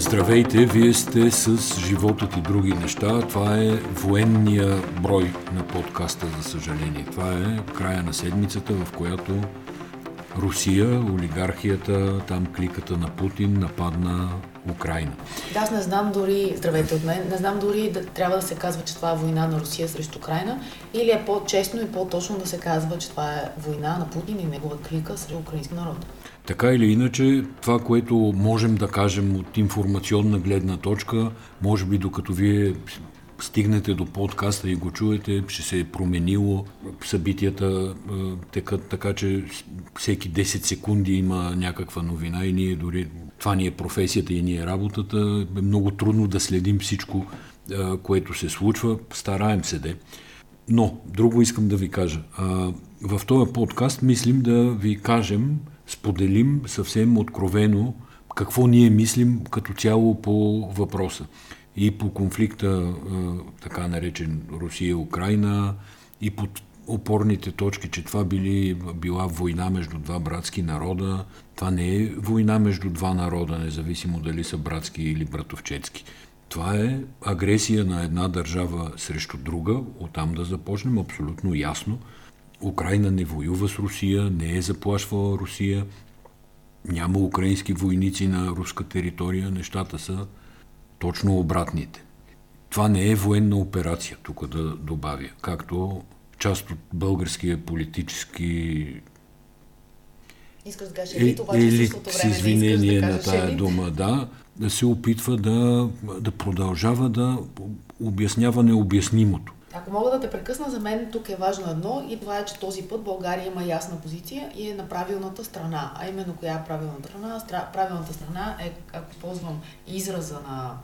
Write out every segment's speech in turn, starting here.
Здравейте, вие сте с Животът и други неща. Това е военния брой на подкаста, за съжаление. Това е края на седмицата, в която Русия, олигархията, там кликата на Путин нападна Украина. Да, аз не знам дори, здравейте от мен, не знам дори да трябва да се казва, че това е война на Русия срещу Украина, или е по-честно и по-точно да се казва, че това е война на Путин и негова клика срещу украински народ. Така или иначе, това, което можем да кажем от информационна гледна точка, може би докато вие стигнете до подкаста и го чуете, ще се е променило събитията, текат така, че всеки 10 секунди има някаква новина и ние дори, това ни е професията и ни е работата, е много трудно да следим всичко, което се случва, стараем се де. Но, друго искам да ви кажа. В този подкаст мислим да ви кажем, споделим съвсем откровено какво ние мислим като цяло по въпроса и по конфликта, така наречен Русия-Украина, и по опорните точки, че това били, била война между два братски народа. Това не е война между два народа, независимо дали са братски или братовчетски. Това е агресия на една държава срещу друга, оттам да започнем абсолютно ясно. Украина не воюва с Русия, не е заплашвала Русия, няма украински войници на руска територия, нещата са точно обратните. Това не е военна операция, тук да добавя, както част от българския политически Искаш да кажеш елит, обаче елит, с извинение да на тая елит. дума, да, да се опитва да, да продължава да обяснява необяснимото. Ако мога да те прекъсна, за мен тук е важно едно и това е, че този път България има ясна позиция и е на правилната страна. А именно коя е правилната страна? Стра... Правилната страна е, ако ползвам израза на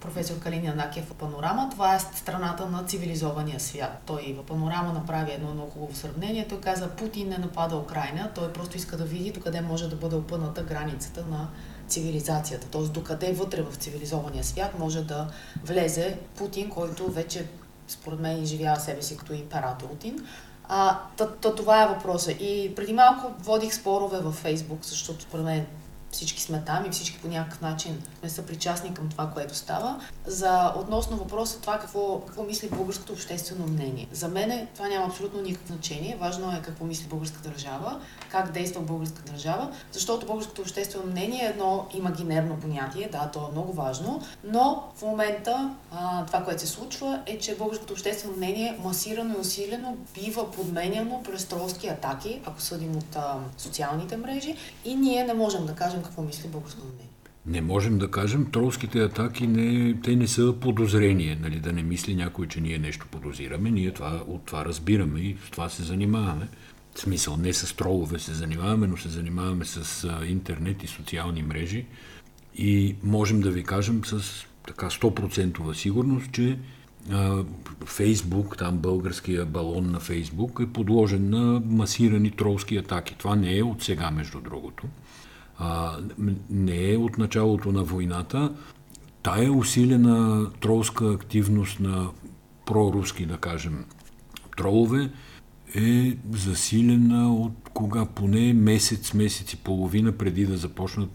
професор Калиния Накев в Панорама, това е страната на цивилизования свят. Той в Панорама направи едно много хубаво сравнение. Той каза, Путин не напада Украина, той просто иска да види докъде може да бъде опъната границата на цивилизацията, т.е. докъде вътре в цивилизования свят може да влезе Путин, който вече според мен изживява себе си като император Путин. А, та, та, това е въпроса. И преди малко водих спорове във Фейсбук, защото според мен всички сме там и всички по някакъв начин не са причастни към това, което става. За относно въпроса това какво, какво мисли българското обществено мнение. За мен това няма абсолютно никакво значение. Важно е какво мисли българска държава, как действа българска държава, защото българското обществено мнение е едно имагинерно понятие, да, то е много важно, но в момента а, това, което се случва е, че българското обществено мнение масирано и усилено бива подменяно през тролски атаки, ако съдим от а, социалните мрежи и ние не можем да кажем какво мисли българското мнение. Не можем да кажем, тролските атаки не, те не са подозрение, нали, да не мисли някой, че ние нещо подозираме. Ние това, от това разбираме и с това се занимаваме. В смисъл, не с тролове се занимаваме, но се занимаваме с а, интернет и социални мрежи. И можем да ви кажем с така 100% сигурност, че а, Фейсбук, там българския балон на Фейсбук е подложен на масирани тролски атаки. Това не е от сега, между другото а, не е от началото на войната. Тая усилена тролска активност на проруски, да кажем, тролове е засилена от кога поне месец, месец и половина преди да започнат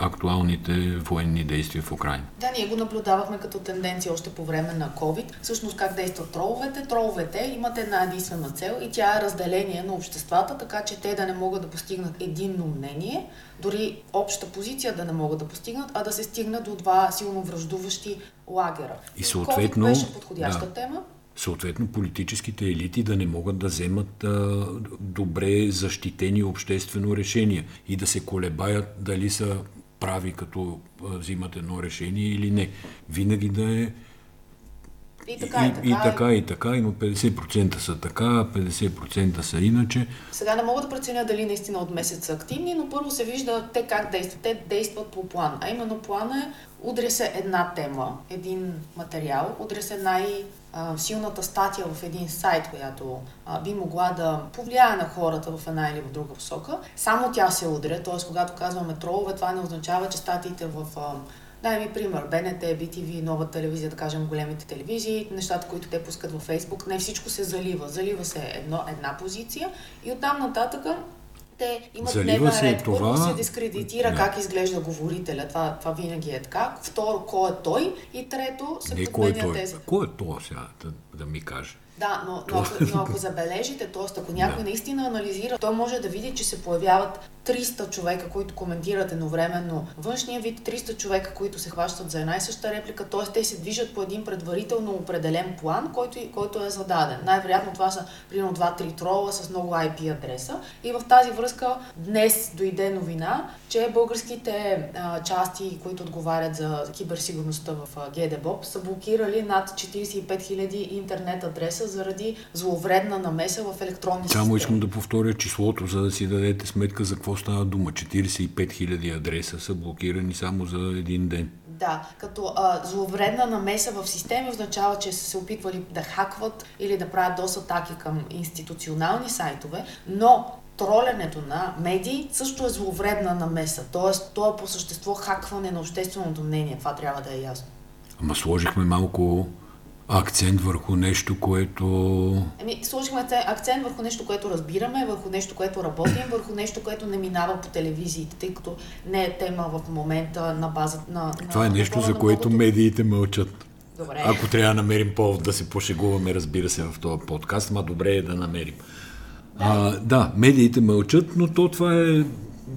актуалните военни действия в Украина. Да, ние го наблюдавахме като тенденция още по време на COVID. Всъщност как действат троловете? Троловете имат една единствена цел и тя е разделение на обществата, така че те да не могат да постигнат единно мнение, дори обща позиция да не могат да постигнат, а да се стигне до два силно връждуващи лагера. И съответно... COVID беше подходяща да. тема. Съответно, политическите елити да не могат да вземат а, добре защитени обществено решения и да се колебаят дали са прави, като взимат едно решение или не. Винаги да е и така, и, и, и така, и така, има 50% са така, 50% са иначе. Сега не мога да преценя дали наистина от месец са активни, но първо се вижда те как действат. Те действат по план. А именно плана е удря се една тема, един материал, удря се най- силната статия в един сайт, която а, би могла да повлияе на хората в една или в друга посока. Само тя се удря, т.е. когато казваме тролове, това не означава, че статиите в а, Дай ми пример. БНТ, BTV, нова телевизия, да кажем големите телевизии, нещата, които те пускат във Фейсбук, не всичко се залива. Залива се едно, една позиция и оттам нататък те имат Залива дневен ред. това- Първо се дискредитира Да. как изглежда говорителя. Това, това винаги е така. Второ, кой е той? И трето, се Не кой е той. теза. Кой е той сега, да, да ми каже? Да, но, но, ако, но ако забележите, т.е. ако някой наистина анализира, той може да види, че се появяват 300 човека, които коментират едновременно външния вид, 300 човека, които се хващат за една и съща реплика, т.е. те се движат по един предварително определен план, който, който е зададен. Най-вероятно това са примерно 2-3 трола с много IP адреса. И в тази връзка днес дойде новина, че българските а, части, които отговарят за киберсигурността в ГДБОП, са блокирали над 45 000 интернет адреса заради зловредна намеса в електронни Само системи. искам да повторя числото, за да си дадете сметка за какво става дума. 45 000 адреса са блокирани само за един ден. Да, като а, зловредна намеса в системи означава, че са се опитвали да хакват или да правят дос атаки към институционални сайтове, но тролянето на медии също е зловредна намеса. Тоест, то е по същество хакване на общественото мнение. Това трябва да е ясно. Ама сложихме малко акцент върху нещо, което... Еми, сложихме акцент- върху нещо, което разбираме, върху нещо, което работим, върху нещо, което не минава по телевизиите, тъй като не е тема в момента на база на... Това е на нещо, за което многото- медиите мълчат. Добре. Ако трябва да намерим повод да се пошегуваме, разбира се, в този подкаст, ма добре е да намерим. А, да, медиите мълчат, но то това е...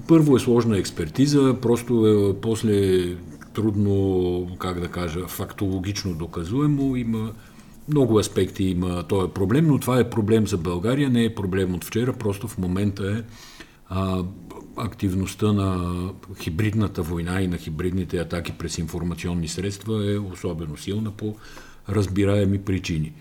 Първо е сложна експертиза, просто е после трудно, как да кажа, фактологично доказуемо. Има много аспекти, има този проблем, но това е проблем за България, не е проблем от вчера, просто в момента е а, активността на хибридната война и на хибридните атаки през информационни средства е особено силна по разбираеми причини.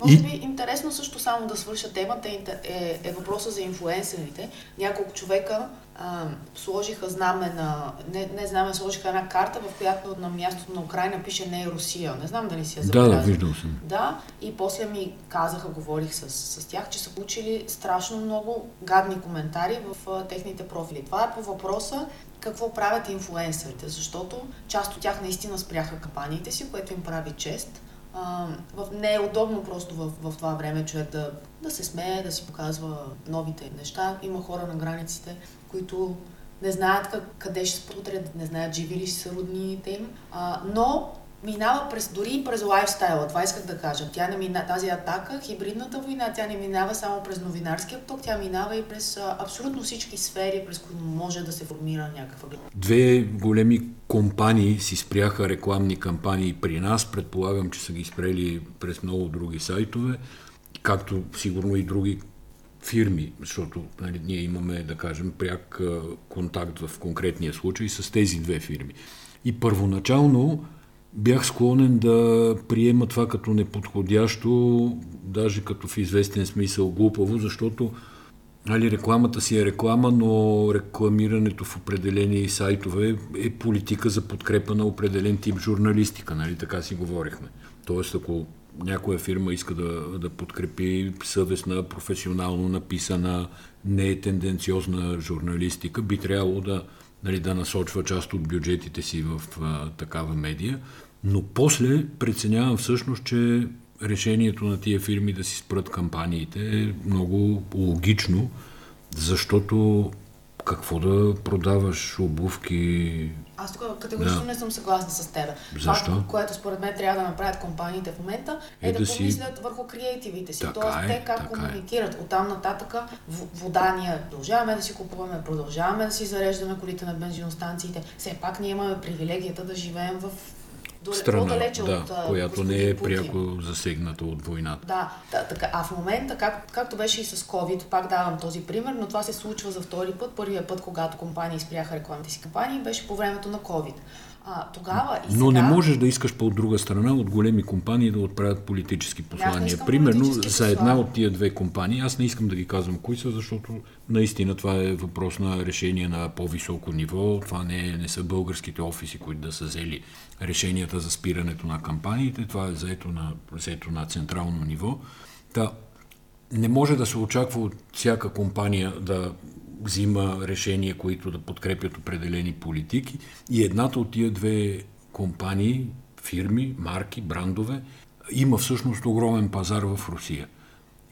Може би интересно също само да свърша темата е, е, е въпроса за инфлуенсерите. Няколко човека а, сложиха знаме на... Не, не знаме, сложиха една карта, в която на мястото на Украина пише не е Русия. Не знам дали си я да, забелязал. да, виждал съм. Да, и после ми казаха, говорих с, с тях, че са получили страшно много гадни коментари в а, техните профили. Това е по въпроса какво правят инфлуенсърите, защото част от тях наистина спряха кампаниите си, което им прави чест. А, в, не е удобно просто в, в това време човек да, да се смее, да си показва новите неща. Има хора на границите, които не знаят как, къде ще се не знаят живи ли са роднините им. А, но минава през, дори и през лайфстайла, това исках да кажа. Тя не мина, тази атака, хибридната война, тя не минава само през новинарския поток, тя минава и през а, абсолютно всички сфери, през които може да се формира някаква Две големи компании си спряха рекламни кампании при нас. Предполагам, че са ги спрели през много други сайтове, както сигурно и други фирми, защото нали, ние имаме, да кажем, пряк контакт в конкретния случай с тези две фирми. И първоначално бях склонен да приема това като неподходящо, даже като в известен смисъл глупаво, защото Нали, рекламата си е реклама, но рекламирането в определени сайтове е политика за подкрепа на определен тип журналистика. Нали, така си говорихме. Тоест, ако някоя фирма иска да, да подкрепи съвестна, професионално написана, не е тенденциозна журналистика, би трябвало да, нали, да насочва част от бюджетите си в а, такава медия. Но после преценявам всъщност, че решението на тия фирми да си спрат кампаниите е много логично, защото какво да продаваш обувки? Аз тук категорично Да. не съм съгласна с теб. Защо? Това, което според мен трябва да направят компаниите в момента, е, Е да, да си- помислят върху креативите си. Така Тоест, е, те как е. комуникират. Оттам нататъка вода ние продължаваме да си купуваме, продължаваме да си зареждаме колите на бензиностанциите. Все пак ние имаме привилегията да живеем в Страна, да, от която не е Путин. пряко засегната от войната. Да, та, така, а в момента, как, както беше и с COVID, пак давам този пример, но това се случва за втори път. Първия път, когато компании спряха рекламните си кампании, беше по времето на COVID. А, тогава и Но сега... не можеш да искаш по друга страна от големи компании да отправят политически послания. искам Примерно политически за една от тия две компании, аз не искам да ги казвам кои са, защото наистина това е въпрос на решение на по-високо ниво. Това не, е- не са българските офиси, които да са взели решенията за спирането на кампаниите. Това е заето на, заето на централно ниво. Та, не може да се очаква от всяка компания да взима решения, които да подкрепят определени политики. И едната от тия две компании, фирми, марки, брандове, има всъщност огромен пазар в Русия.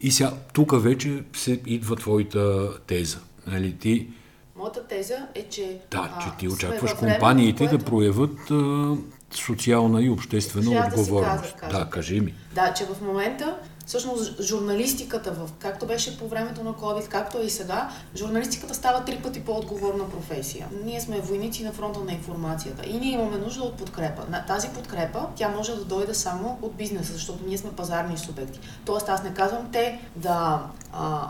И сега, тук вече се идва твоята теза. Нали, ти Моята теза е, че... Да, че ти очакваш време, компаниите което... да проявят а, социална и обществена да отговорност. кажа, кажа. да, кажи ми. Да, че в момента всъщност журналистиката, в, както беше по времето на COVID, както е и сега, журналистиката става три пъти по-отговорна професия. Ние сме войници на фронта на информацията и ние имаме нужда от подкрепа. На тази подкрепа тя може да дойде само от бизнеса, защото ние сме пазарни субекти. Тоест аз не казвам те да а,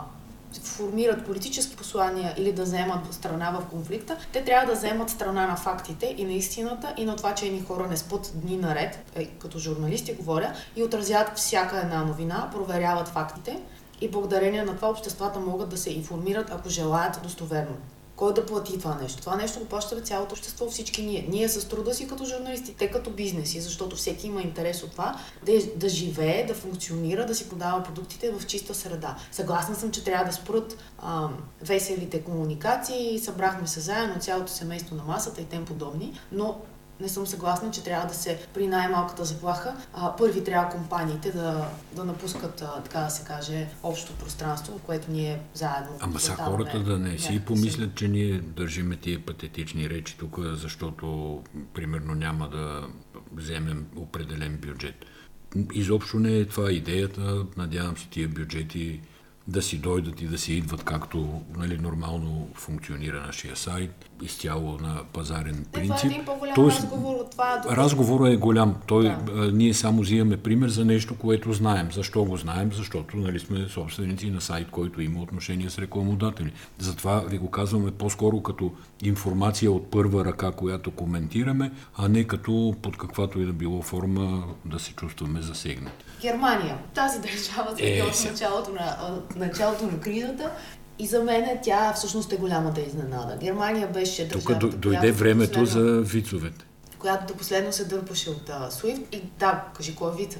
формират политически послания или да вземат страна в конфликта, те трябва да вземат страна на фактите и на истината и на това, че едни хора не спът дни наред, е, като журналисти говоря, и отразяват всяка една новина, проверяват фактите и благодарение на това обществата могат да се информират, ако желаят достоверно. Кой да плати това нещо? Това нещо го плаща цялото общество, всички ние. Ние с труда си като журналисти, те като бизнеси, защото всеки има интерес от това да, да живее, да функционира, да си подава продуктите в чиста среда. Съгласна съм, че трябва да спрат а, веселите комуникации, събрахме се заедно, цялото семейство на масата и тем подобни, но не съм съгласна, че трябва да се, при най-малката заплаха, а, първи трябва компаниите да, да напускат, а, така да се каже, общото пространство, в което ние заедно. Ама са хората да не си помислят, че ние държиме тия патетични речи тук, защото, примерно, няма да вземем определен бюджет. Изобщо не е това идеята. Надявам се тия бюджети да си дойдат и да си идват както нали, нормално функционира нашия сайт, изцяло на пазарен принцип. Това е един по-голям Тоест, разговор от това. Докато... Разговорът е голям. Той, да. а, ние само взимаме пример за нещо, което знаем. Защо го знаем? Защото нали, сме собственици на сайт, който има отношение с рекламодатели. Затова ви го казваме по-скоро като информация от първа ръка, която коментираме, а не като под каквато и да било форма да се чувстваме засегнати. Германия. Тази държава е, от началото на, началото на кризата и за мен тя всъщност е голямата изненада. Германия беше държавата, Тук дойде времето последно, за вицовете. Която до последно се дърпаше от uh, SWIFT. И да, кажи кой е вица?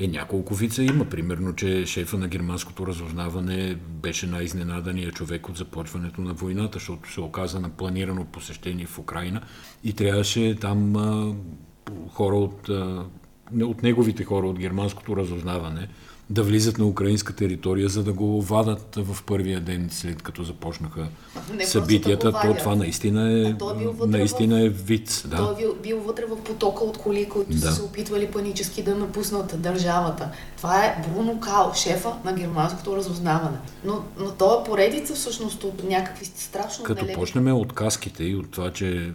Е, няколко вица има. Примерно, че шефа на германското разузнаване беше най-изненадания човек от започването на войната, защото се оказа на планирано посещение в Украина и трябваше там а, хора от, а, от неговите хора от германското разузнаване да влизат на украинска територия, за да го вадат в първия ден, след като започнаха Не събитията. Да то това наистина е, е наистина е вид. Да. Той е бил, бил вътре в потока от коли, които да. са се опитвали панически да напуснат държавата. Това е Бруно Кал, шефа на германското разузнаване. Но, но то е поредица всъщност от някакви страшно Като нелеви... почнем от каските и от това, че е,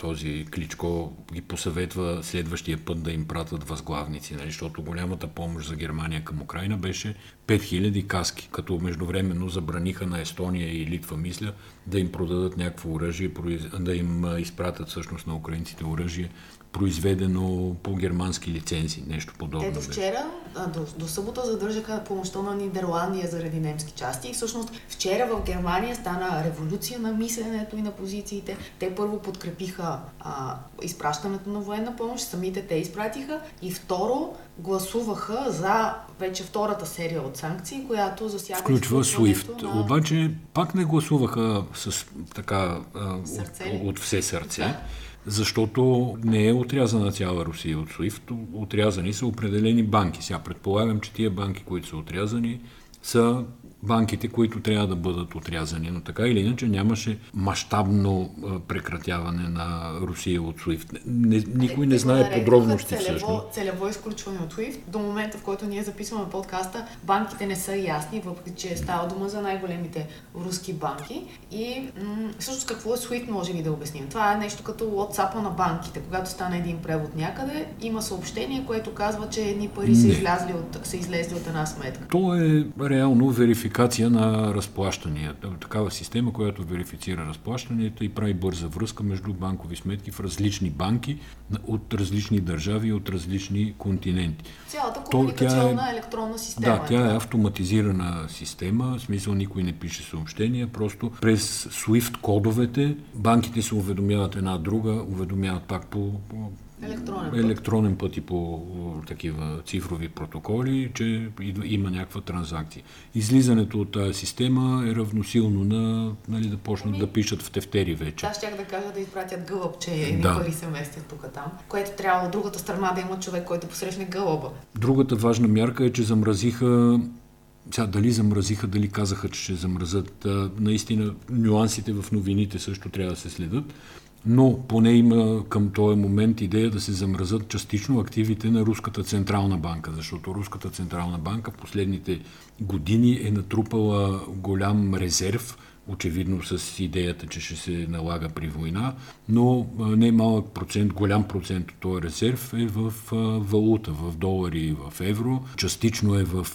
този Кличко ги посъветва следващия път да им пратят възглавници, нали? защото голямата помощ за Германия към Украина беше 5000 каски, като междувременно забраниха на Естония и Литва, мисля, да им продадат някакво оръжие, да им изпратят всъщност на украинците оръжие, произведено по германски лицензи, нещо подобно. Те до вчера, до, до събота задържаха помощта на Нидерландия заради немски части и всъщност вчера в Германия стана революция на мисленето и на позициите. Те първо подкрепиха а, изпращането на военна помощ, самите те изпратиха и второ гласуваха за вече втората серия от санкции, която засяга Включва SWIFT. На... Обаче пак не гласуваха с така от, от все сърце. Да защото не е отрязана цяла Русия от SWIFT, отрязани са определени банки. Сега предполагам, че тия банки, които са отрязани, са банките, които трябва да бъдат отрязани. Но така или иначе нямаше мащабно прекратяване на Русия от SWIFT. Не, никой не знае подробности целево, всъщност. Целево изключване от SWIFT. До момента, в който ние записваме подкаста, банките не са ясни, въпреки че става дума за най-големите руски банки. И м- всъщност какво е SWIFT, може ли да обясним? Това е нещо като WhatsApp на банките. Когато стане един превод някъде, има съобщение, което казва, че едни пари са, излязли от, са излезли от една сметка. То е реално верификация на разплащанията. Такава система, която верифицира разплащанията и прави бърза връзка между банкови сметки в различни банки от различни държави и от различни континенти. Цялата комуникационна е, електронна система. Да, тя е автоматизирана система, в смисъл никой не пише съобщения, просто през SWIFT кодовете банките се уведомяват една друга, уведомяват пак по, по електронен път. електронен път и по такива цифрови протоколи, че има някаква транзакция. Излизането от тази система е равносилно на нали, да почнат ами, да пишат в тефтери вече. Да, щях да кажа да изпратят гълъб, че едни да. пари се местят тук там, което трябва от другата страна да има човек, който посрещне гълъба. Другата важна мярка е, че замразиха Сега дали замразиха, дали казаха, че ще замразят. Наистина нюансите в новините също трябва да се следят но поне има към този момент идея да се замразят частично активите на Руската Централна банка, защото Руската Централна банка в последните години е натрупала голям резерв очевидно с идеята, че ще се налага при война, но не малък процент, голям процент от този резерв е в валута, в долари и в евро. Частично е в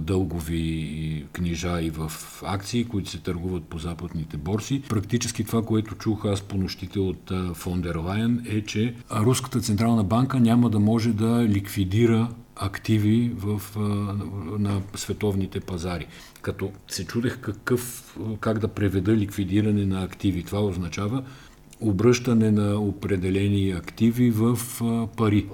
дългови книжа и в акции, които се търгуват по западните борси. Практически това, което чух аз по нощите от Фондер Лайен е, че Руската централна банка няма да може да ликвидира активи в, на световните пазари. Като се чудех какъв, как да преведа ликвидиране на активи. Това означава обръщане на определени активи в пари.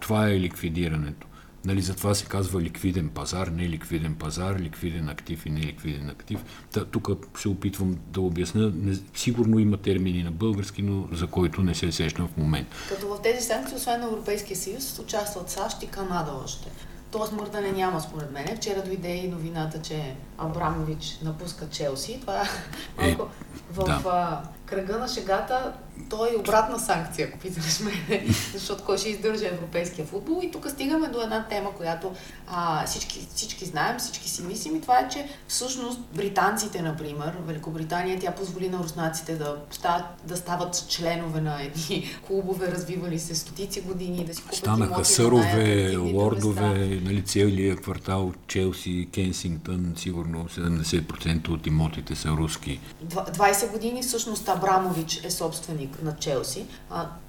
Това е ликвидирането. Нали, затова се казва ликвиден пазар, не ликвиден пазар, ликвиден актив и неликвиден актив. Та, тук се опитвам да обясня. Не, сигурно има термини на български, но за който не се сещам в момента. Като в тези санкции, освен на Европейския съюз, участват САЩ и Канада още. Тоест мърдане няма според мен. Вчера дойде и новината, че Абрамович напуска Челси. Това е, малко в да. Кръга на шегата то е обратна санкция, ако питаш мен, защото кой ще издържа европейския футбол. И тук стигаме до една тема, която а, всички, всички знаем, всички си мислим и това е, че всъщност британците, например, Великобритания, тя позволи на руснаците да стават, да стават членове на едни клубове, развивали се стотици години, да си купят Станаха сърове, лордове, нали, целият квартал Челси, Кенсингтън, сигурно 70% от имотите са руски. 20 години всъщност Абрамович е собственик на Челси.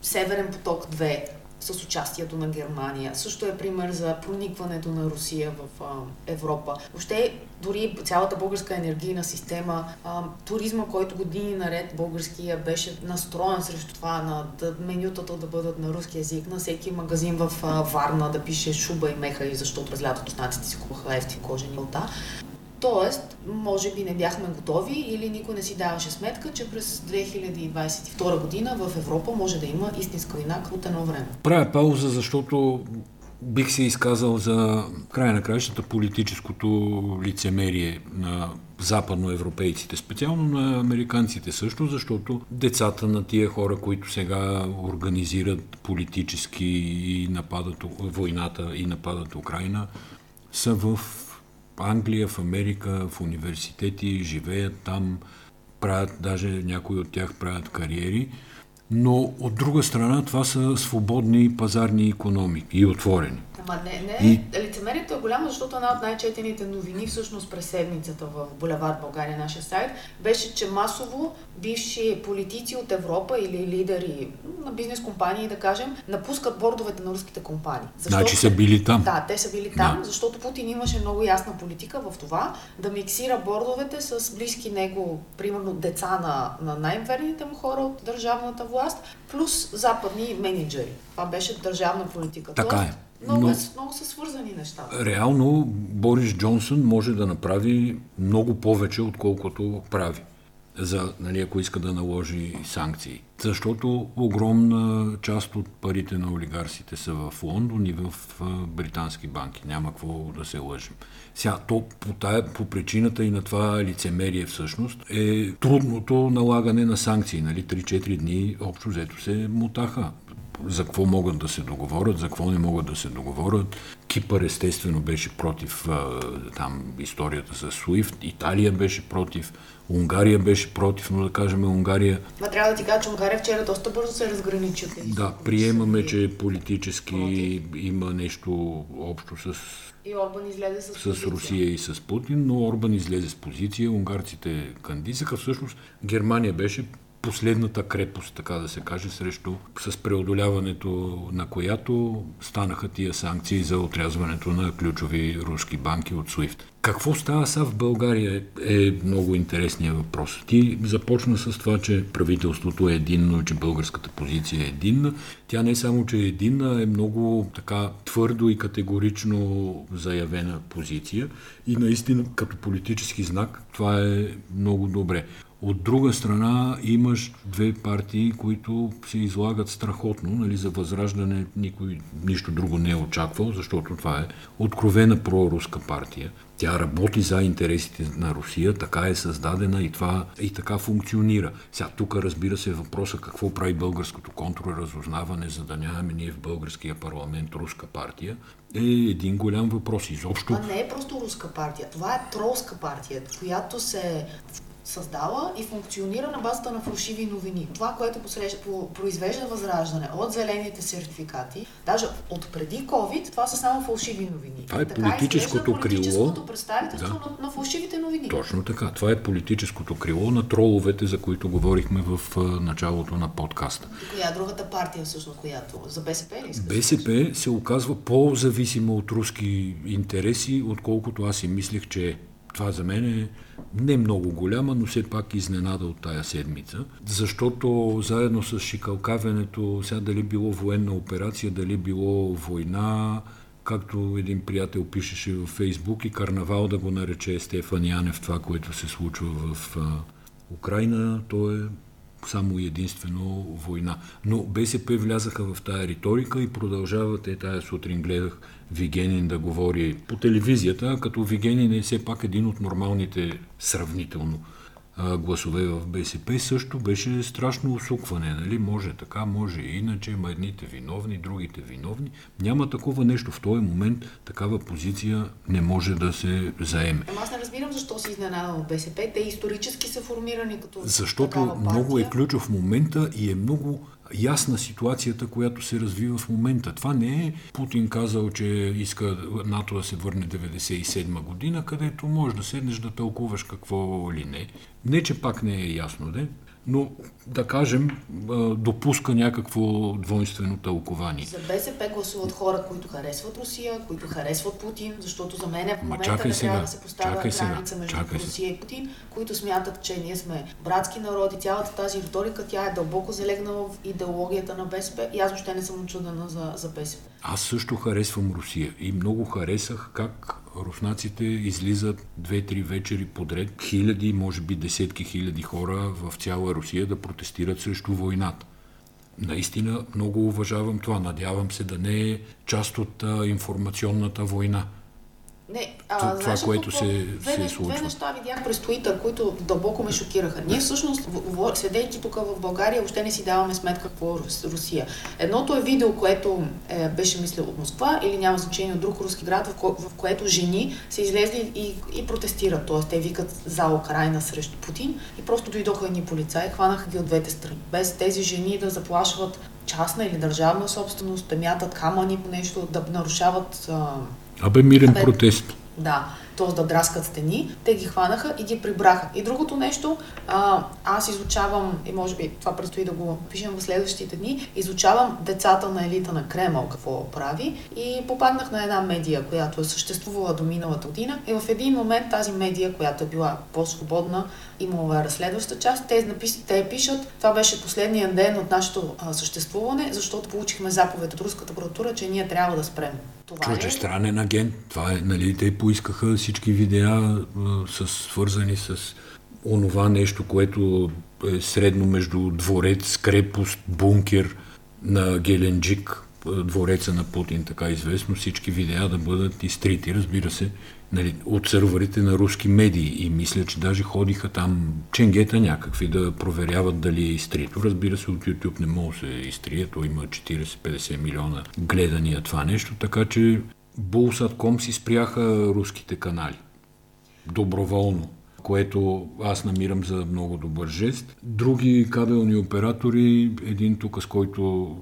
Северен поток 2 с участието на Германия. Също е пример за проникването на Русия в Европа. Въобще, дори цялата българска енергийна система, туризма, който години наред българския беше настроен срещу това на да, менютата да бъдат на руски язик, на всеки магазин в Варна да пише шуба и меха, и защото през лятото знаците си купаха ефти кожени лта. Тоест, може би не бяхме готови или никой не си даваше сметка, че през 2022 година в Европа може да има истинска война от едно време. Правя пауза, защото бих се изказал за края на краищата политическото лицемерие на западноевропейците, специално на американците също, защото децата на тия хора, които сега организират политически и нападат войната и нападат Украина, са в Англия, в Америка, в университети, живеят там, правят, даже някои от тях правят кариери, но от друга страна това са свободни пазарни економики и отворени. Ама не, не. И... Лицемерието е голямо, защото една от най-четените новини всъщност през седмицата в Булевард България, нашия сайт, беше, че масово бивши политици от Европа или лидери на бизнес компании, да кажем, напускат бордовете на руските компании. Защото, значи са били там. Да, те са били там, да. защото Путин имаше много ясна политика в това да миксира бордовете с близки него, примерно деца на, на най-верните му хора от държавната власт, плюс западни менеджери. Това беше държавна политика. Така е. Много, Но, е, много са свързани нещата. Реално Борис Джонсън може да направи много повече, отколкото прави за, нали, ако иска да наложи санкции. Защото огромна част от парите на олигарсите са в Лондон и в британски банки. Няма какво да се лъжим. Сега, то по, тая, по причината и на това лицемерие всъщност е трудното налагане на санкции. Нали? 3-4 дни общо взето се мутаха за какво могат да се договорят, за какво не могат да се договорят. Кипър естествено беше против там историята с Суифт, Италия беше против, Унгария беше против, но да кажем Унгария... Ма трябва да ти кажа, че Унгария вчера доста бързо се разграничи Да, приемаме, че политически против. има нещо общо с и Орбан излезе с, с Русия и с Путин, но Орбан излезе с позиция, унгарците кандисаха. Всъщност Германия беше последната крепост, така да се каже, срещу с преодоляването на която станаха тия санкции за отрязването на ключови руски банки от SWIFT. Какво става са в България е много интересният въпрос. Ти започна с това, че правителството е единно, че българската позиция е единна. Тя не само, че е единна, е много така твърдо и категорично заявена позиция и наистина като политически знак това е много добре. От друга страна имаш две партии, които се излагат страхотно. Нали, за възраждане никой нищо друго не е очаквал, защото това е откровена проруска партия. Тя работи за интересите на Русия, така е създадена и това и така функционира. Сега тук разбира се въпроса какво прави българското контрразузнаване, за да нямаме ние в българския парламент руска партия, е един голям въпрос. Изобщо... Това не е просто руска партия, това е тролска партия, която се създава и функционира на базата на фалшиви новини. Това, което произвежда възраждане от зелените сертификати, даже от преди COVID, това са само фалшиви новини. Това е така политическото крило. Политическото представителство да. на, на фалшивите новини. Точно така. Това е политическото крило на троловете, за които говорихме в началото на подкаста. И коя е другата партия всъщност, която? За БСП ли искаш? БСП се оказва по-зависима от руски интереси, отколкото аз си мислех, че е. Това за мен е не много голяма, но все пак изненада от тая седмица, защото заедно с шикалкавенето, сега дали било военна операция, дали било война, както един приятел пишеше във Фейсбук и карнавал да го нарече Стефан Янев, това, което се случва в Украина, то е само единствено война. Но БСП влязаха в тая риторика и продължават. Е, тая сутрин гледах Вигенин да говори по телевизията, като Вигенин е все пак един от нормалните сравнително гласове в БСП, също беше страшно усукване. Нали? Може така, може и иначе, има едните виновни, другите виновни. Няма такова нещо. В този момент такава позиция не може да се заеме. Ама аз не разбирам защо си изненадан от БСП. Те исторически са формирани като Защото много е ключов в момента и е много ясна ситуацията, която се развива в момента. Това не е Путин казал, че иска НАТО да се върне 97 година, където можеш да седнеш да тълкуваш какво ли не. Не, че пак не е ясно, де? Но да кажем, допуска някакво двойствено тълкование. За БСП гласуват хора, които харесват Русия, които харесват Путин, защото за мен в момента не трябва да се поставя граница между чакай Русия и Путин, които смятат, че ние сме братски народи. Цялата тази риторика, тя е дълбоко залегнала в идеологията на БСП и аз въобще не съм очудена за, за БСП. Аз също харесвам Русия и много харесах как руснаците излизат две-три вечери подред, хиляди, може би десетки хиляди хора в цяла Русия да протестират срещу войната. Наистина много уважавам това. Надявам се да не е част от информационната война. Не, а, това, знаеш, което се, две, се случва. Две неща видях през Twitter, които дълбоко ме шокираха. Ние всъщност, седейки тук в България, въобще не си даваме сметка какво е Русия. Едното е видео, което е, беше мисля от Москва или няма значение от друг руски град, в, ко, в което жени са излезли и, и протестират. Тоест те викат за Украина срещу Путин и просто дойдоха едни полицаи, хванаха ги от двете страни. Без тези жени да заплашват частна или държавна собственост, да мятат камъни по нещо, да нарушават Абе мирен Абе, протест. Да, т.е. да драскат стени, те ги хванаха и ги прибраха. И другото нещо, а, аз изучавам, и може би това предстои да го пишем в следващите дни, изучавам децата на елита на Кремъл какво прави и попаднах на една медия, която е съществувала до миналата година и в един момент тази медия, която е била по-свободна, имала разследваща част, те, напис... те пишат, това беше последния ден от нашето а, съществуване, защото получихме заповед от руската прокуратура, че ние трябва да спрем. Това е... странен агент. Това е, нали, те поискаха всички видеа с, свързани с онова нещо, което е средно между дворец, крепост, бункер на Геленджик, двореца на Путин, така известно, всички видеа да бъдат изтрити, разбира се, нали, от сървърите на руски медии. И мисля, че даже ходиха там ченгета някакви да проверяват дали е изтрито. Разбира се, от YouTube не може да се изтрие, то има 40-50 милиона гледания това нещо, така че Булсатком си спряха руските канали. Доброволно което аз намирам за много добър жест. Други кабелни оператори, един тук, с който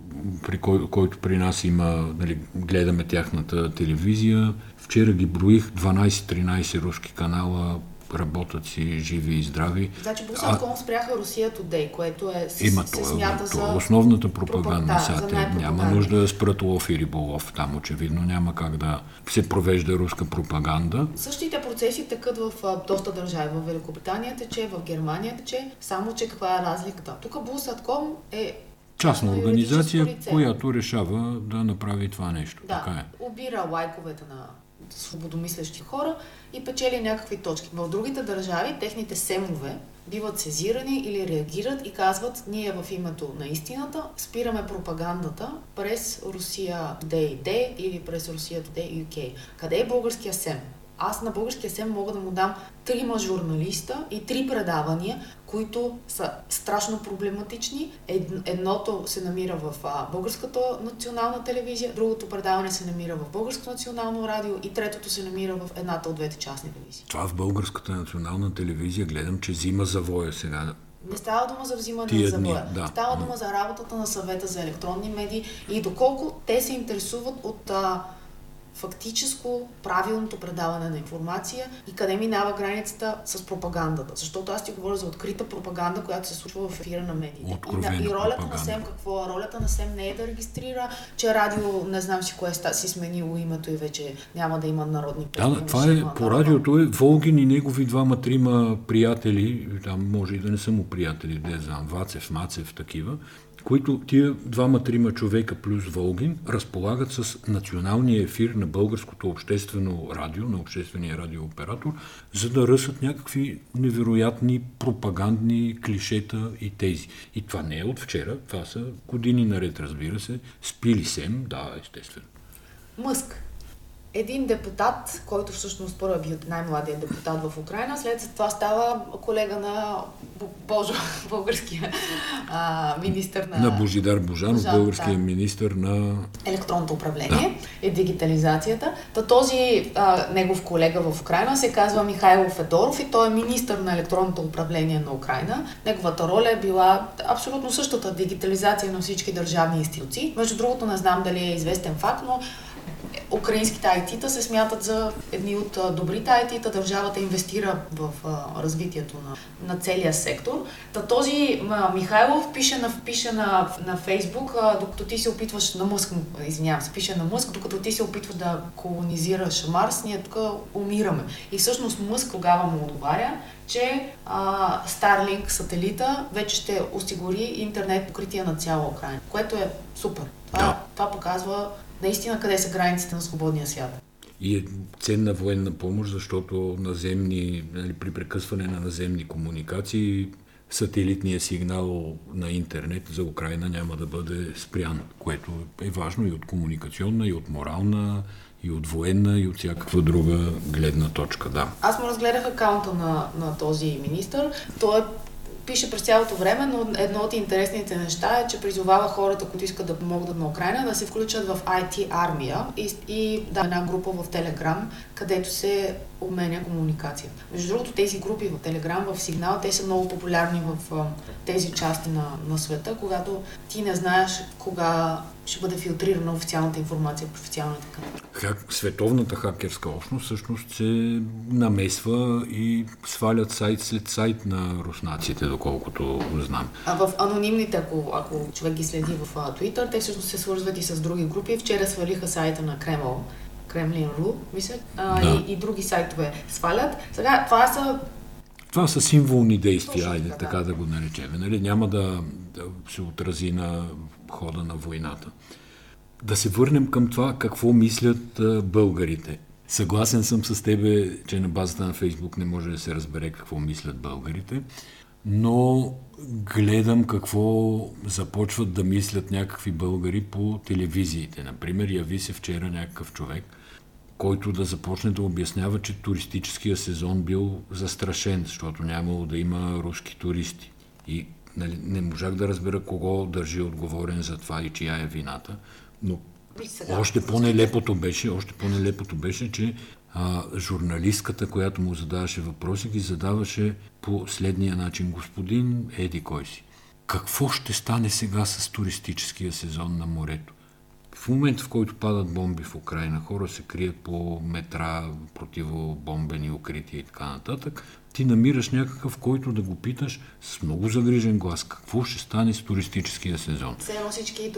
при, кой, който при нас има, нали, гледаме тяхната телевизия, вчера ги броих 12-13 руски канала работят си живи и здрави. Значи Бусатком а... спряха Русия Today, което е, се, Има, се смята това, за... Основната пропаганда. Да, те, няма нужда да спрат Лов и Риболов. Там очевидно няма как да се провежда руска пропаганда. Същите процеси тъкат в доста държави. В Великобритания тече, в Германия тече. Само, че каква е разликата? Тук Бусатком е частна организация, която решава да направи това нещо. Да, така е. убира лайковете на свободомислещи хора и печели някакви точки. В другите държави техните семове биват сезирани или реагират и казват, ние в името на истината спираме пропагандата през Русия Day или през Русия Today UK. Къде е българския СЕМ? Аз на българския СЕМ мога да му дам трима журналиста и три предавания, които са страшно проблематични. Едното се намира в Българската национална телевизия, другото предаване се намира в Българското национално радио и третото се намира в едната от двете частни телевизии. Това в Българската национална телевизия гледам, че взима завоя сега. Не става дума за взимане на завоя. Да. Става дума за работата на съвета за електронни медии и доколко те се интересуват от а, фактическо правилното предаване на информация и къде минава границата с пропагандата. Защото аз ти говоря за открита пропаганда, която се случва в ефира на медиите. И, на, и ролята пропаганда. на СЕМ какво? Ролята на СЕМ не е да регистрира, че радио не знам си кое си сменило името и вече няма да има народни Да, това е, по радиото е Волгин и негови двама-трима приятели, там може и да не са му приятели, не знам, Вацев, Мацев, такива, които тия двама-трима човека плюс Волгин разполагат с националния ефир на българското обществено радио, на обществения радиооператор, за да ръсат някакви невероятни пропагандни клишета и тези. И това не е от вчера, това са години наред, разбира се. Спили сем, да, естествено. Мъск един депутат, който всъщност първо е бил най-младият депутат в Украина, след това става колега на Божо, българския а, министр на... На Божидар Божанов, Божан, българския да. министр на... Електронното управление да. и дигитализацията. Та този а, негов колега в Украина се казва Михайло Федоров и той е министр на електронното управление на Украина. Неговата роля е била абсолютно същата дигитализация на всички държавни институции. Между другото, не знам дали е известен факт, но украинските IT-та се смятат за едни от добрите IT-та. Държавата инвестира в развитието на, на целия сектор. Та този Михайлов пише на, пише на, на Фейсбук, докато ти се опитваш на Мъск, извинявам се, пише на Мъск, докато ти се опитваш да колонизираш Марс, ние тук умираме. И всъщност Мъск тогава му отговаря, че а, Starlink сателита вече ще осигури интернет покритие на цяла Украина, което е супер. Това, да. това показва наистина къде са границите на свободния свят. И е ценна военна помощ, защото наземни, нали, при прекъсване на наземни комуникации сателитния сигнал на интернет за Украина няма да бъде спрян, което е важно и от комуникационна, и от морална, и от военна, и от всякаква друга гледна точка. Да. Аз му разгледах акаунта на, на този министр. Той е пише през цялото време, но едно от интересните неща е, че призовава хората, които искат да помогнат на Украина, да се включат в IT армия. И, и да една група в Телеграм, където се обменя комуникация. Между другото, тези групи в Телеграм, в Сигнал, те са много популярни в тези части на, на света, когато ти не знаеш кога ще бъде филтрирана официалната информация по официалните канали. Хак, световната хакерска общност всъщност се намесва и свалят сайт след сайт на руснаците, доколкото знам. А в анонимните, ако, ако човек ги следи в Twitter, те всъщност се свързват и с други групи. Вчера свалиха сайта на Кремъл, Кремлин.ру, мисля, а, да. и, и други сайтове свалят. Сега, това са това са символни действия, айде да. така да го наречем. Нали? Няма да, да се отрази на хода на войната. Да се върнем към това какво мислят българите. Съгласен съм с тебе, че на базата на Фейсбук не може да се разбере какво мислят българите, но гледам какво започват да мислят някакви българи по телевизиите. Например, яви се вчера някакъв човек, който да започне да обяснява, че туристическия сезон бил застрашен, защото нямало да има руски туристи. И нали, не можах да разбера кого държи отговорен за това и чия е вината, но сега, още по-нелепото беше, още по-нелепото беше, че а, журналистката, която му задаваше въпроси, ги задаваше по следния начин. Господин Еди кой си? Какво ще стане сега с туристическия сезон на морето? В момента, в който падат бомби в Украина, хора се крият по метра, противобомбени укрития и така нататък, ти намираш някакъв, който да го питаш с много загрижен глас. Какво ще стане с туристическия сезон? Все едно всички,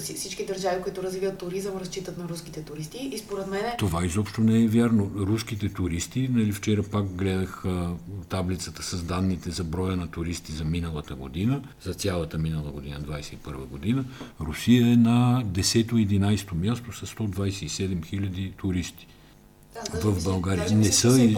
всички държави, които развиват туризъм, разчитат на руските туристи и според мен... Това изобщо не е вярно. Руските туристи, нали, вчера пак гледах а, таблицата с данните за броя на туристи за миналата година, за цялата минала година, 21 година. Русия е на 10-11 място с 127 000 туристи. В България. Не, са из...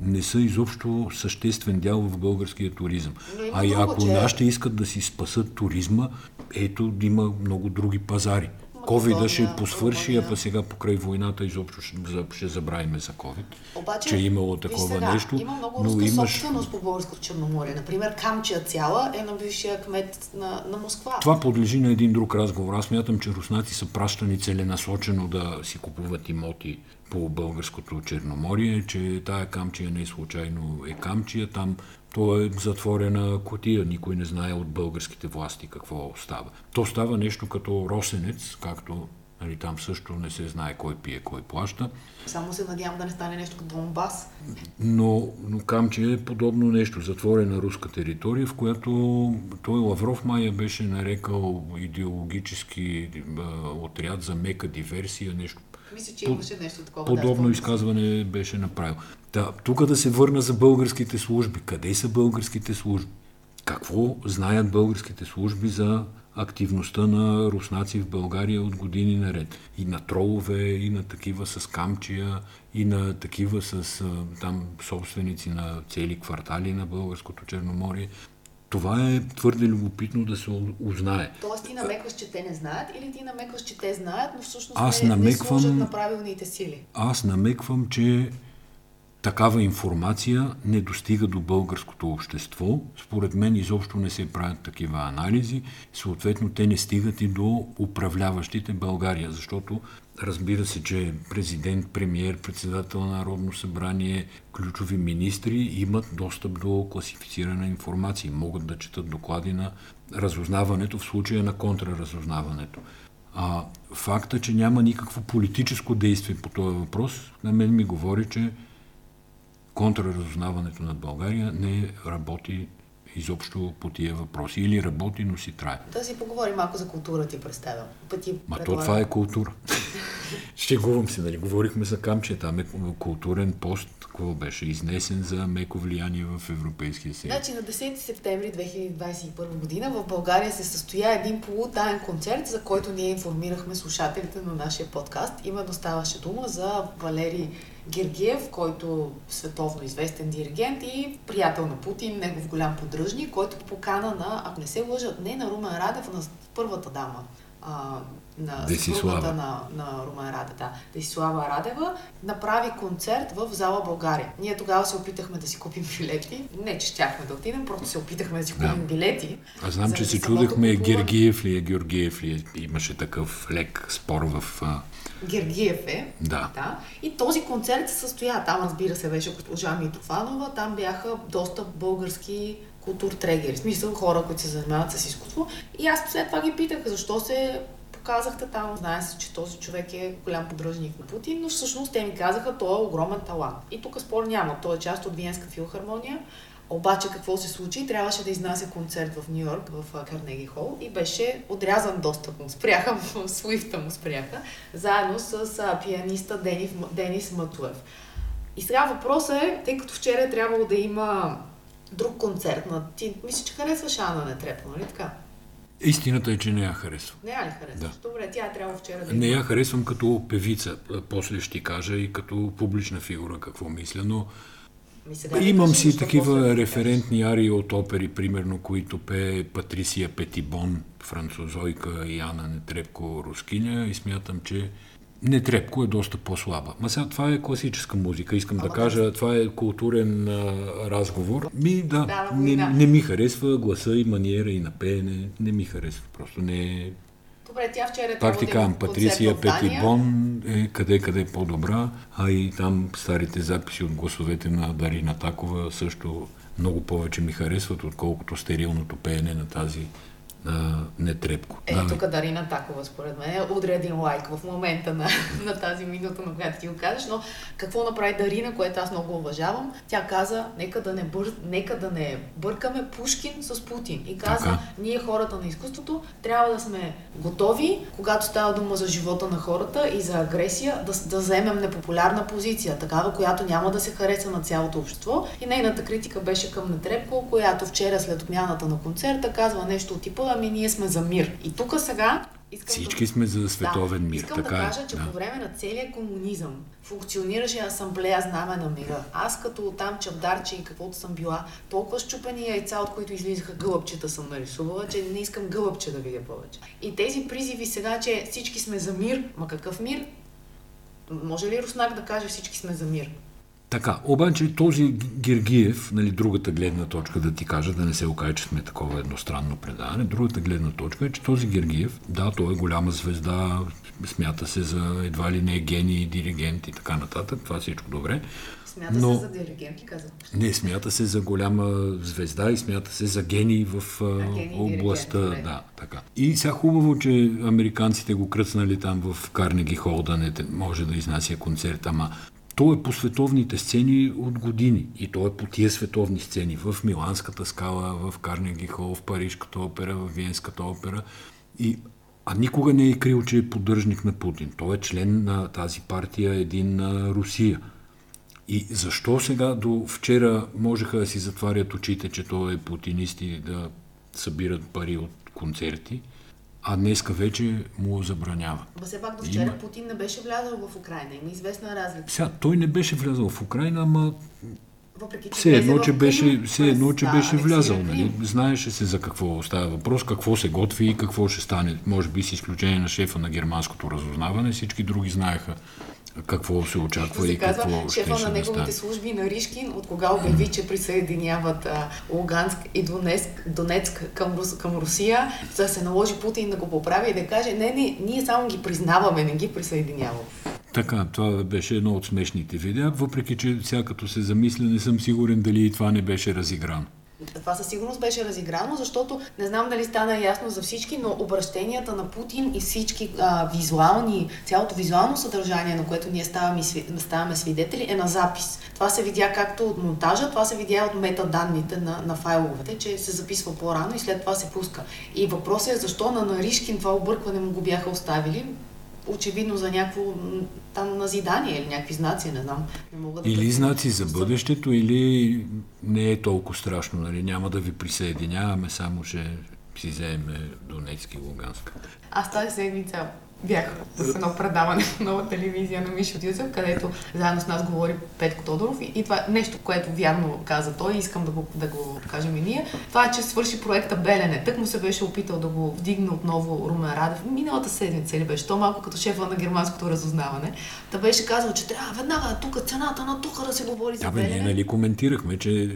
не са изобщо съществен дял в българския туризъм. А и ако че... нашите искат да си спасат туризма, ето има много други пазари. Ковида ще посвърши, а па сега покрай войната изобщо ще, ще забравиме за ковид, Обаче, че е имало такова сега, нещо. Има много но имаш... собственост по българското Черноморие. Например, Камчия цяла е на бившия кмет на, на Москва. Това подлежи на един друг разговор. Аз мятам, че руснаци са пращани целенасочено да си купуват имоти по българското Черноморие, че тая камчия не е случайно е камчия. Там то е затворена котия, никой не знае от българските власти какво става. То става нещо като росенец, както Нали, там също не се знае кой пие, кой плаща. Само се надявам да не стане нещо като Донбас. Но, но Камче е подобно нещо, затворена руска територия, в която той Лавров Майя беше нарекал идеологически а, отряд за мека диверсия, нещо мисля, че имаше нещо такова. Подобно да, изказване беше направил. Да, тук да се върна за българските служби. Къде са българските служби? Какво знаят българските служби за активността на руснаци в България от години наред. И на тролове, и на такива с камчия, и на такива с там собственици на цели квартали на българското Черноморие. Това е твърде любопитно да се узнае. Тоест ти намекваш, че те не знаят или ти намекваш, че те знаят, но всъщност аз не, намеквам, не служат на правилните сили? Аз намеквам, че такава информация не достига до българското общество. Според мен изобщо не се правят такива анализи. Съответно, те не стигат и до управляващите България, защото разбира се, че президент, премьер, председател на Народно събрание, ключови министри имат достъп до класифицирана информация. Могат да четат доклади на разузнаването, в случая на контраразузнаването. А факта, че няма никакво политическо действие по този въпрос, на мен ми говори, че контраразузнаването над България не работи изобщо по тия въпроси. Или работи, но си трае. Да си поговорим малко за култура, ти представям. Пъти Ма то това е култура. Шегувам се, нали? Говорихме за камче, там е културен пост, какво беше изнесен за меко влияние в Европейския съюз. Значи на 10 септември 2021 година в България се състоя един полутаен концерт, за който ние информирахме слушателите на нашия подкаст. Именно ставаше дума за Валери Гергиев, който световно известен диригент и приятел на Путин, негов голям поддръжник, който покана на, ако не се лъжат, не на Румен Радев, на първата дама, на съпругата на, на Румен Радев, да, Десислава Радева, направи концерт в зала България. Ние тогава се опитахме да си купим билети. Не, че щяхме да отидем, просто се опитахме да си купим да. билети. Аз знам, че си чудехме Гергиев ли е, Георгиев ли е. Имаше такъв лек спор в Гергиев е. Да. да. И този концерт се състоя. Там, разбира се, беше госпожа Митрофанова. Там бяха доста български културтрегери. В смисъл хора, които се занимават с изкуство. И аз след това ги питах, защо се показахте там. Знае се, че този човек е голям поддръжник на Путин, но всъщност те ми казаха, той е огромен талант. И тук спор няма. Той е част от Виенска филхармония. Обаче какво се случи? Трябваше да изнася концерт в Нью Йорк, в Карнеги Хол и беше отрязан достъп му. Спряха в Суифта му спряха, заедно с а, пианиста Денис, Денис Матуев. И сега въпросът е, тъй като вчера е трябвало да има друг концерт на... Ти мисля, че харесваш Ана Нетрепо, нали така? Истината е, че не я харесвам. Не я ли харесваш? Да. Добре, тя трябва вчера да Не я харесвам като певица, после ще ти кажа и като публична фигура какво мисля, но ми сега Имам си такива референтни арии от опери, примерно, които пее Патрисия Петибон, французойка и Ана Нетрепко, рускиня и смятам, че Нетрепко е доста по-слаба. Ма сега това е класическа музика, искам Ама да кажа, това е културен а, разговор. Ми, да, да не, не ми харесва гласа и маниера и на пеене, не ми харесва, просто не е Добре, тя вчера Пак ти казвам, Патрисия Петибон е къде-къде по-добра, а и там старите записи от гласовете на Дарина Такова също много повече ми харесват, отколкото стерилното пеене на тази на Нетрепко. Е, да, тук Дарина Такова, според мен, удря един лайк в момента на, на тази минута, на която ти го кажеш, но какво направи Дарина, което аз много уважавам? Тя каза, нека да не, бър... нека да не бъркаме Пушкин с Путин. И каза, така. ние хората на изкуството трябва да сме готови, когато става дума за живота на хората и за агресия, да, да вземем непопулярна позиция, такава, която няма да се хареса на цялото общество. И нейната критика беше към Нетрепко, която вчера след отмяната на концерта казва нещо от типа ами ние сме за мир. И тук сега Искам Всички сме за световен да, мир. Искам така да е. кажа, че да. по време на целия комунизъм функционираше асамблея знаме на мира. Аз като там чавдарче и каквото съм била, толкова щупени яйца, от които излизаха гълъбчета съм нарисувала, че не искам гълъбче да видя повече. И тези призиви сега, че всички сме за мир, ма какъв мир? Може ли Руснак да каже всички сме за мир? Така, обаче този Гергиев, нали, другата гледна точка да ти кажа, да не се окаже, че сме такова едностранно предаване, другата гледна точка е, че този Гергиев, да, той е голяма звезда, смята се за едва ли не гений, диригент и така нататък, това всичко добре. Смята Но- се за диригент, ли казах? Не, смята се за голяма звезда и смята се за гений в а, гений областта. диригент. Да, така. И сега хубаво, че американците го кръцнали там в Карнеги Хол, да не може да изнася концерт, ама той е по световните сцени от години. И той е по тия световни сцени. В Миланската скала, в Карнеги Хол, в Парижката опера, в Виенската опера. И а никога не е крил, че е поддръжник на Путин. Той е член на тази партия Един на Русия. И защо сега до вчера можеха да си затварят очите, че той е путинист и да събират пари от концерти, а днеска вече му забранява. Ма все пак до вчера Има. Путин не беше влязъл в Украина. Има известна разлика. Сега, той не беше влязъл в Украина, ама Въпреки, че все едно, че беше, все едно, че да, беше. Крим. Нали? Знаеше се за какво става въпрос, какво се готви и какво ще стане. Може би с изключение на шефа на германското разузнаване, всички други знаеха какво се очаква се и какво казва, ще, шефа ще на неговите служби на Ришкин, от кога обяви, че присъединяват а, Луганск и Донецк, Донецк към, Рус, към Русия, за да се наложи Путин да го поправи и да каже, не, не, ние само ги признаваме, не ги присъединяваме. Така, това беше едно от смешните видеа, въпреки че сега като се замисля, не съм сигурен дали и това не беше разиграно. Това със сигурност беше разиграно, защото не знам дали стана ясно за всички, но обращенията на Путин и всички а, визуални, цялото визуално съдържание, на което ние ставаме, ставаме свидетели, е на запис. Това се видя както от монтажа, това се видя от метаданните на, на файловете, че се записва по-рано и след това се пуска. И въпросът е защо на Наришкин това объркване му го бяха оставили. Очевидно за някакво там назидание или някакви знаци, не знам. Не мога да Или знаци за бъдещето, или не е толкова страшно, нали? няма да ви присъединяваме, само ще си вземе Донецки и Луганск. Аз тази седмица бях с едно предаване в нова телевизия на Мишо Дюцев, където заедно с нас говори Петко Тодоров и, и това нещо, което вярно каза той искам да го, да го кажем и ние. Това е, че свърши проекта Белене. Тък му се беше опитал да го вдигне отново Румен Радев. Миналата седмица ли беше? То малко като шефа на германското разузнаване. Та беше казал, че трябва веднага тук цената на тук да се говори за Да, бе, ние Белене. нали коментирахме, че е,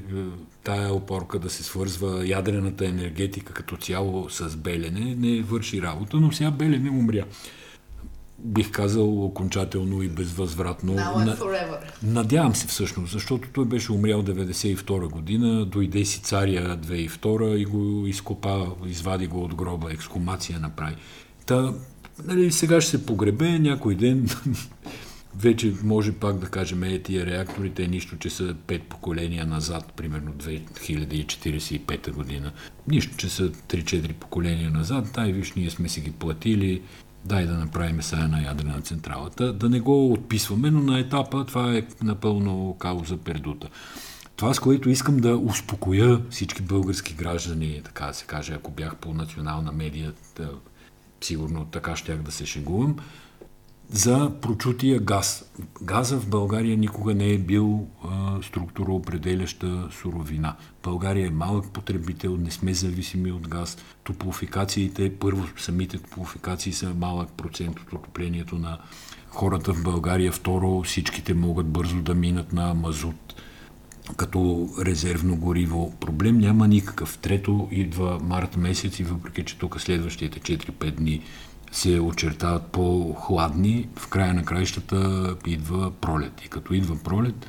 тая опорка да се свързва ядрената енергетика като цяло с Белене не върши работа, но сега Белене умря. Бих казал окончателно и безвъзвратно. На-. Надявам се всъщност, защото той беше умрял 92 година, дойде си царя 2002 и го изкопа, извади го от гроба, екскумация направи. Та, нали, сега ще се погребе някой ден, вече може пак да кажем, е, тия реакторите е нищо, че са пет поколения назад, примерно 2045 година. Нищо, че са 3-4 поколения назад. Дай, виж, ние сме си ги платили, дай да направим сега една ядрена централа. Та, да не го отписваме, но на етапа това е напълно кауза пердута. Това, с което искам да успокоя всички български граждани, така да се каже, ако бях по национална медия, сигурно така щях да се шегувам, за прочутия газ. Газа в България никога не е бил а, структуроопределяща суровина. България е малък потребител, не сме зависими от газ. Топлофикациите, първо самите топлофикации са малък процент от отоплението на хората в България. Второ, всичките могат бързо да минат на мазут като резервно гориво. Проблем няма никакъв. Трето идва март месец и въпреки, че тук следващите 4-5 дни се очертават по-хладни, в края на краищата идва пролет. И като идва пролет,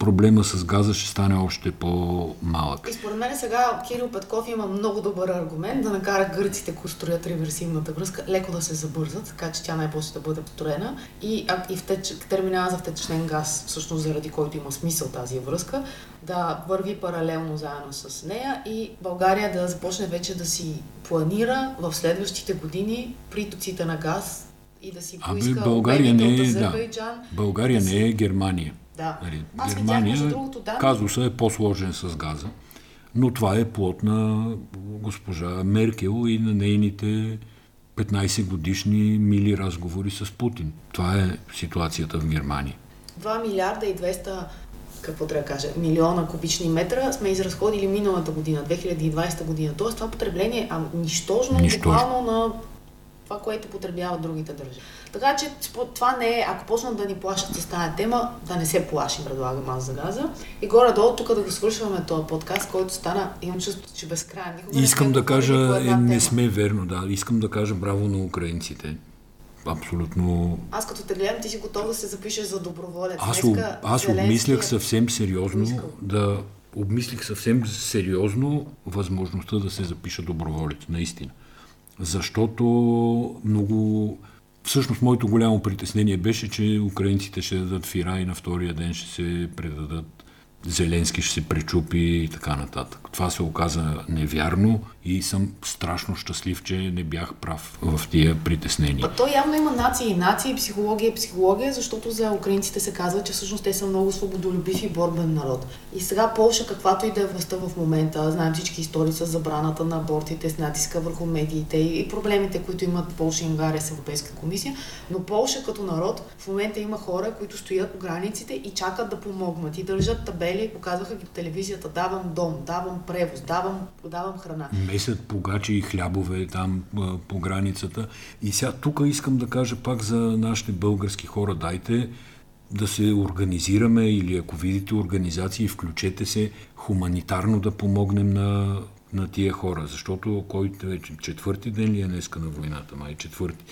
проблема с газа ще стане още по-малък. И според мен сега Кирил Петков има много добър аргумент да накара гърците, които строят реверсивната връзка, леко да се забързат, така че тя най-после да бъде построена. И, а, и втеч, терминала за втечнен газ, всъщност заради който има смисъл тази връзка, да върви паралелно заедно с нея и България да започне вече да си планира в следващите години притоците на газ и да си Абе, поиска България обемите не е, да. България да си- не е Германия. Да. Нали, Аз Германия, другото, данни. казуса е по-сложен с газа, но това е плод на госпожа Меркел и на нейните 15 годишни мили разговори с Путин. Това е ситуацията в Германия. 2 милиарда и 200 какво трябва да кажа, милиона кубични метра сме изразходили миналата година, 2020 година. Тоест това потребление е нищожно, нищожно. буквално на това, което потребяват другите държави. Така че това не е, ако почнат да ни плашат с тази тема, да не се плашим, предлагам аз за газа. И горе-долу тук да го свършваме този подкаст, който стана, имам чувство, че безкрайен. Искам да кажа, е, не сме верно, да. Искам да кажа браво на украинците. Абсолютно. Аз като те гледам, ти си готов да се запишеш за доброволец. Аз, Днеска, аз обмислях съвсем сериозно да обмислих съвсем сериозно възможността да се запиша доброволец, наистина защото много... Всъщност, моето голямо притеснение беше, че украинците ще дадат фира и на втория ден ще се предадат Зеленски ще се пречупи и така нататък. Това се оказа невярно и съм страшно щастлив, че не бях прав в тия притеснения. То явно има нации и нации, психология и психология, защото за украинците се казва, че всъщност те са много свободолюбив и борбен народ. И сега Полша, каквато и да е властта в момента, знаем всички истории с забраната на абортите, с натиска върху медиите и проблемите, които имат Полша и Унгария с Европейска комисия, но Полша като народ в момента има хора, които стоят по границите и чакат да помогнат и държат табели, показваха ги по телевизията, давам дом, давам превоз, давам, давам храна. Месят погачи и хлябове там по границата. И сега тук искам да кажа пак за нашите български хора, дайте да се организираме или ако видите организации, включете се хуманитарно да помогнем на, на тия хора, защото който е четвърти ден ли е днеска на войната, май? Четвърти.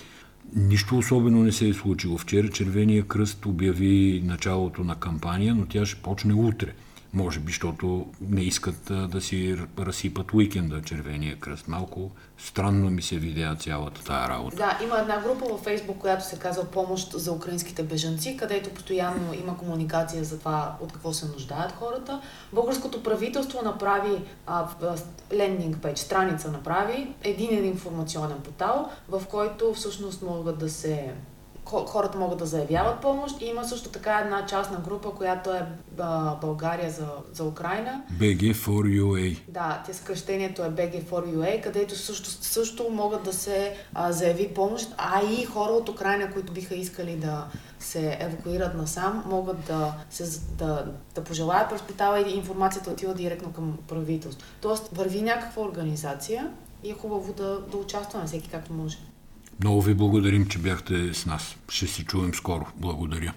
Нищо особено не се е случило. Вчера Червения кръст обяви началото на кампания, но тя ще почне утре. Може би, защото не искат а, да си разсипат уикенда Червения кръст. Малко странно ми се видя цялата тая работа. Да, има една група във Фейсбук, която се казва Помощ за украинските бежанци, където постоянно има комуникация за това от какво се нуждаят хората. Българското правителство направи а, лендинг пейдж, страница направи, един информационен портал, в който всъщност могат да се хората могат да заявяват помощ. И има също така една частна група, която е а, България за, за Украина. BG4UA. Да, те съкръщението е BG4UA, където също, също могат да се а, заяви помощ, а и хора от Украина, които биха искали да се евакуират насам, могат да, се, да, да пожелаят през и информацията отива директно към правителство. Тоест върви някаква организация и е хубаво да, да участваме всеки както може. Много ви благодарим, че бяхте с нас. Ще си чуем скоро. Благодаря.